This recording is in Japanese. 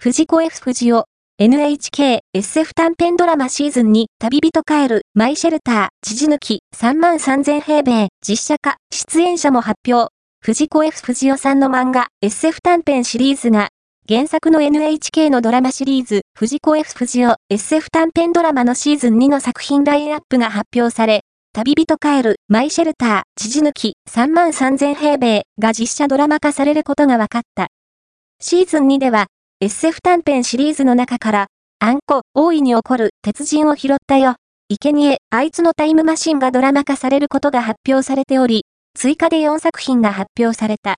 藤子 F 不二雄、NHK SF 短編ドラマシーズン2旅人帰るマイシェルター、知事抜き3万3000平米実写化、出演者も発表。藤子 F 不二雄さんの漫画 SF 短編シリーズが原作の NHK のドラマシリーズ、藤子 F 不二雄 SF 短編ドラマのシーズン2の作品ラインナップが発表され、旅人帰る、マイシェルター、知事抜き、3万3000平米が実写ドラマ化されることが分かった。シーズン2では、SF 短編シリーズの中から、あんこ、大いに起こる、鉄人を拾ったよ。生贄あいつのタイムマシンがドラマ化されることが発表されており、追加で4作品が発表された。